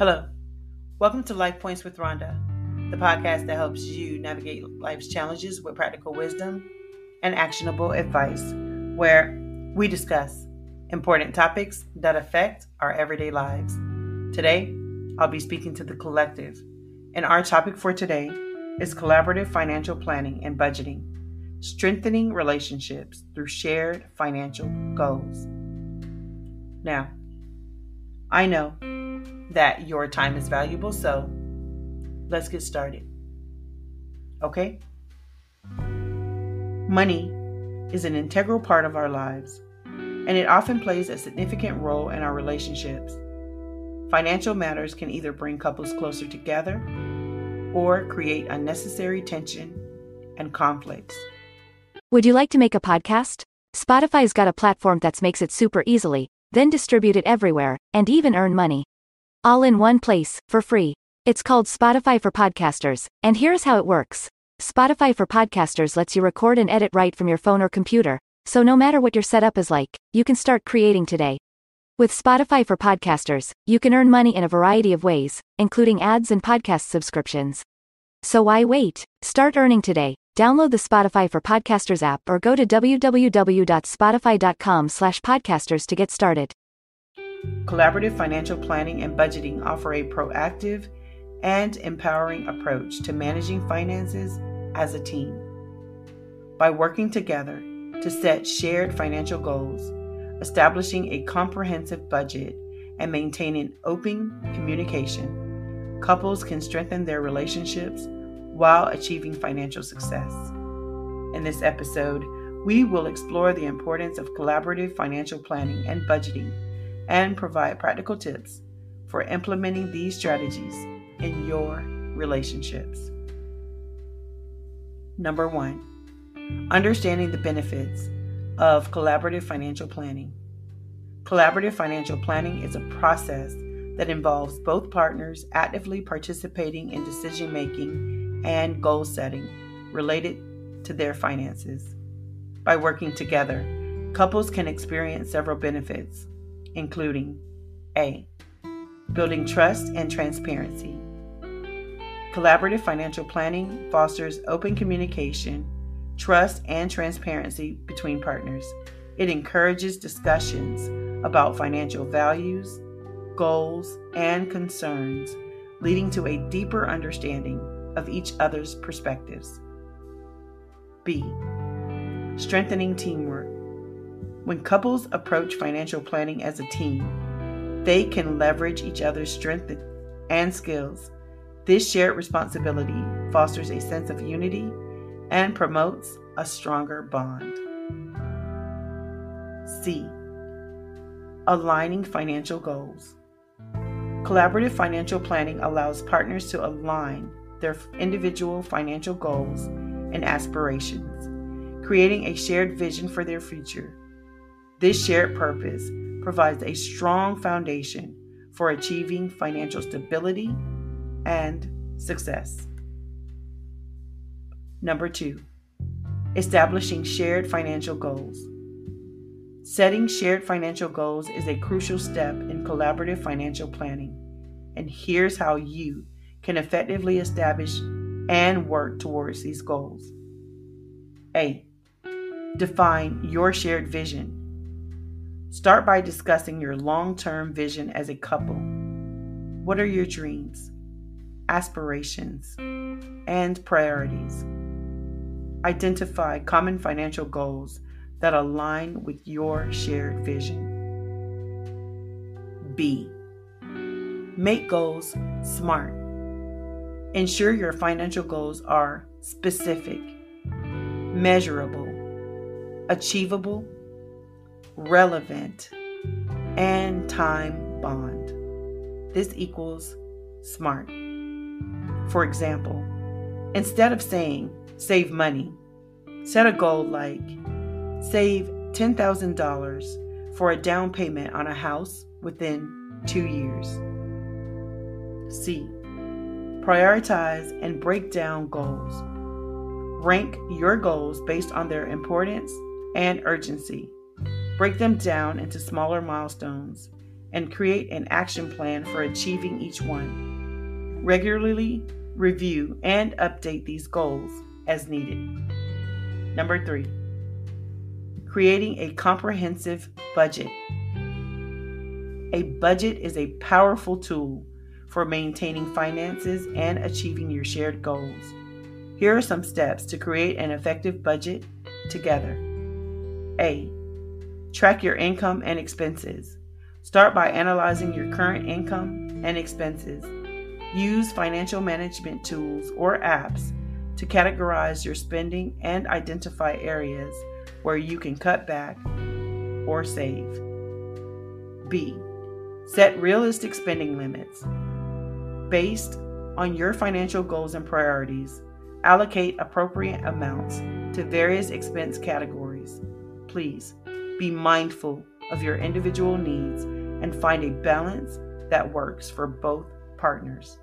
Hello. Welcome to Life Points with Ronda, the podcast that helps you navigate life's challenges with practical wisdom and actionable advice, where we discuss important topics that affect our everyday lives. Today, I'll be speaking to the collective, and our topic for today is collaborative financial planning and budgeting, strengthening relationships through shared financial goals. Now, I know that your time is valuable, so let's get started. Okay? Money is an integral part of our lives, and it often plays a significant role in our relationships. Financial matters can either bring couples closer together or create unnecessary tension and conflicts. Would you like to make a podcast? Spotify's got a platform that makes it super easily, then distribute it everywhere, and even earn money. All in one place, for free. It's called Spotify for Podcasters, and here's how it works. Spotify for Podcasters lets you record and edit right from your phone or computer, so no matter what your setup is like, you can start creating today. With Spotify for Podcasters, you can earn money in a variety of ways, including ads and podcast subscriptions. So why wait? Start earning today. Download the Spotify for Podcasters app or go to www.spotify.com/podcasters to get started. Collaborative financial planning and budgeting offer a proactive and empowering approach to managing finances as a team. By working together to set shared financial goals, establishing a comprehensive budget, and maintaining open communication, couples can strengthen their relationships while achieving financial success. In this episode, we will explore the importance of collaborative financial planning and budgeting and provide practical tips for implementing these strategies in your relationships. Number one, understanding the benefits of collaborative financial planning. Collaborative financial planning is a process that involves both partners actively participating in decision making and goal setting related to their finances. By working together, couples can experience several benefits, including A. Building trust and transparency. Collaborative financial planning fosters open communication, trust, and transparency between partners. It encourages discussions about financial values, goals, and concerns, leading to a deeper understanding of each other's perspectives. B. Strengthening teamwork. When couples approach financial planning as a team, they can leverage each other's strengths and skills this shared responsibility fosters a sense of unity and promotes a stronger bond. C. Aligning financial goals. Collaborative financial planning allows partners to align their individual financial goals and aspirations, creating a shared vision for their future. This shared purpose provides a strong foundation for achieving financial stability and success. Number two, establishing shared financial goals. Setting shared financial goals is a crucial step in collaborative financial planning. And here's how you can effectively establish and work towards these goals. A. Define your shared vision. Start by discussing your long term vision as a couple. What are your dreams? aspirations, and priorities. Identify common financial goals that align with your shared vision. B. Make goals smart. Ensure your financial goals are specific, measurable, achievable, relevant, and time bound. This equals smart. For example, instead of saying save money, set a goal like save $10,000 for a down payment on a house within two years. C. Prioritize and break down goals. Rank your goals based on their importance and urgency. Break them down into smaller milestones and create an action plan for achieving each one. Regularly review and update these goals as needed. Number three, creating a comprehensive budget. A budget is a powerful tool for maintaining finances and achieving your shared goals. Here are some steps to create an effective budget together. A. Track your income and expenses. Start by analyzing your current income and expenses. Use financial management tools or apps to categorize your spending and identify areas where you can cut back or save. B. Set realistic spending limits. Based on your financial goals and priorities, allocate appropriate amounts to various expense categories. Please be mindful of your individual needs and find a balance that works for both partners.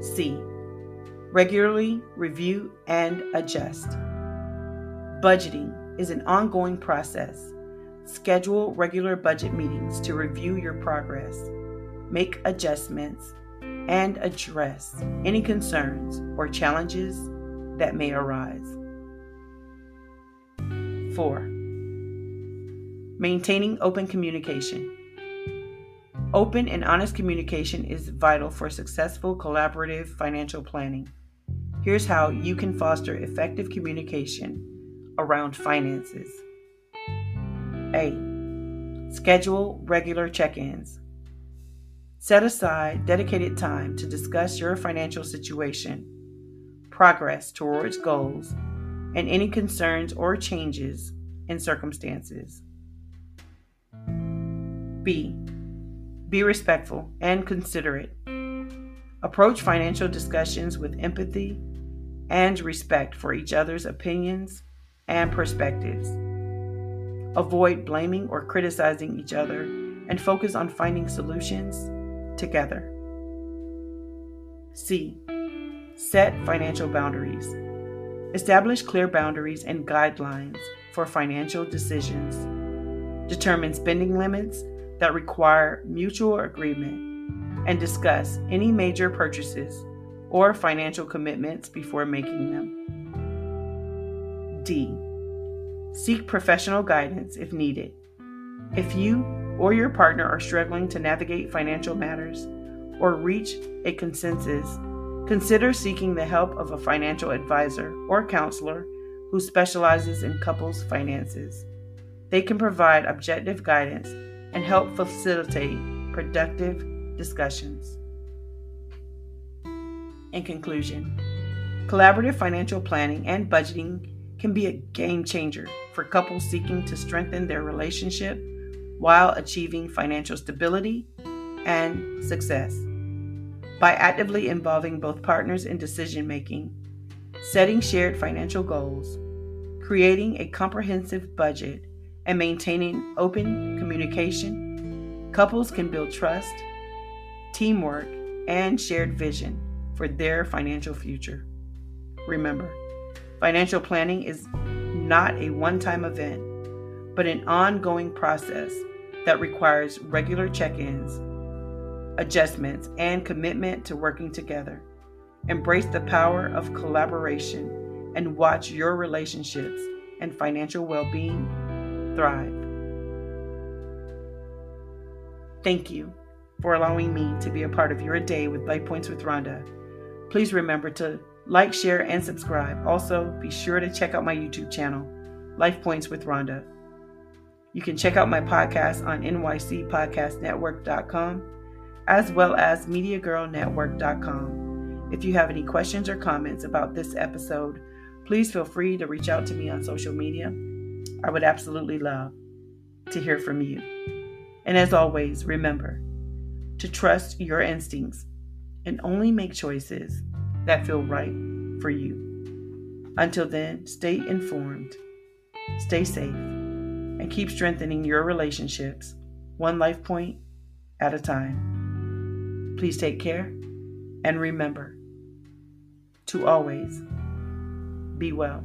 C. Regularly review and adjust. Budgeting is an ongoing process. Schedule regular budget meetings to review your progress, make adjustments, and address any concerns or challenges that may arise. 4. Maintaining open communication. Open and honest communication is vital for successful collaborative financial planning. Here's how you can foster effective communication around finances. A. Schedule regular check ins. Set aside dedicated time to discuss your financial situation, progress towards goals, and any concerns or changes in circumstances. B. Be respectful and considerate. Approach financial discussions with empathy and respect for each other's opinions and perspectives. Avoid blaming or criticizing each other and focus on finding solutions together. C. Set financial boundaries. Establish clear boundaries and guidelines for financial decisions. Determine spending limits that require mutual agreement and discuss any major purchases or financial commitments before making them. D. Seek professional guidance if needed. If you or your partner are struggling to navigate financial matters or reach a consensus, consider seeking the help of a financial advisor or counselor who specializes in couples' finances. They can provide objective guidance and help facilitate productive discussions. In conclusion, collaborative financial planning and budgeting can be a game changer for couples seeking to strengthen their relationship while achieving financial stability and success. By actively involving both partners in decision making, setting shared financial goals, creating a comprehensive budget, and maintaining open communication, couples can build trust, teamwork, and shared vision for their financial future. Remember, financial planning is not a one time event, but an ongoing process that requires regular check ins, adjustments, and commitment to working together. Embrace the power of collaboration and watch your relationships and financial well being thrive. Thank you for allowing me to be a part of your day with Life Points with Ronda. Please remember to like, share, and subscribe. Also, be sure to check out my YouTube channel, Life Points with Ronda. You can check out my podcast on nycpodcastnetwork.com as well as mediagirlnetwork.com. If you have any questions or comments about this episode, please feel free to reach out to me on social media. I would absolutely love to hear from you. And as always, remember to trust your instincts and only make choices that feel right for you. Until then, stay informed, stay safe, and keep strengthening your relationships one life point at a time. Please take care and remember to always be well.